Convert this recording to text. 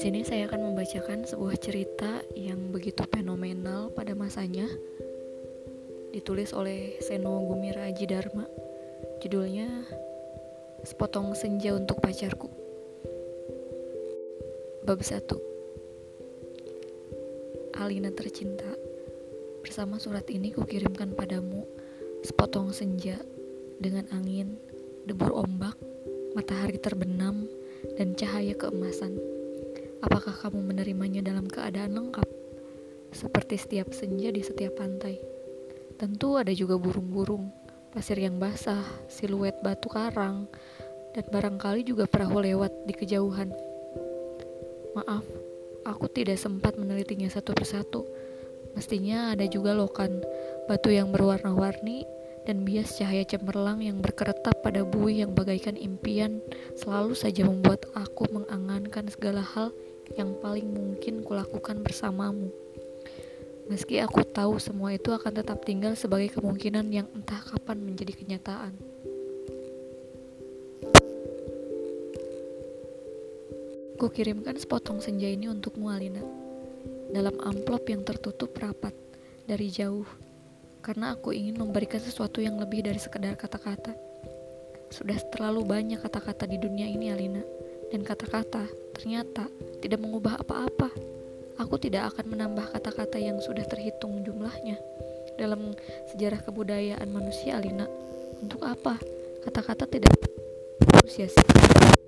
sini saya akan membacakan sebuah cerita yang begitu fenomenal pada masanya. Ditulis oleh Seno Gumira Aji Dharma judulnya Sepotong Senja untuk Pacarku Bab 1 Alina tercinta. Bersama surat ini kukirimkan padamu Sepotong senja Dengan angin, debur ombak, matahari terbenam, dan cahaya keemasan Apakah kamu menerimanya dalam keadaan lengkap? Seperti setiap senja di setiap pantai. Tentu ada juga burung-burung, pasir yang basah, siluet batu karang, dan barangkali juga perahu lewat di kejauhan. Maaf, aku tidak sempat menelitinya satu persatu. Mestinya ada juga lokan, batu yang berwarna-warni, dan bias cahaya cemerlang yang berkeretap pada buih yang bagaikan impian selalu saja membuat aku mengangankan segala hal yang paling mungkin kulakukan bersamamu. Meski aku tahu semua itu akan tetap tinggal sebagai kemungkinan yang entah kapan menjadi kenyataan. Kukirimkan sepotong senja ini untukmu Alina Dalam amplop yang tertutup rapat Dari jauh Karena aku ingin memberikan sesuatu yang lebih dari sekedar kata-kata Sudah terlalu banyak kata-kata di dunia ini Alina Dan kata-kata ternyata tidak mengubah apa-apa. Aku tidak akan menambah kata-kata yang sudah terhitung jumlahnya dalam sejarah kebudayaan manusia, Alina. Untuk apa? Kata-kata tidak sia-sia.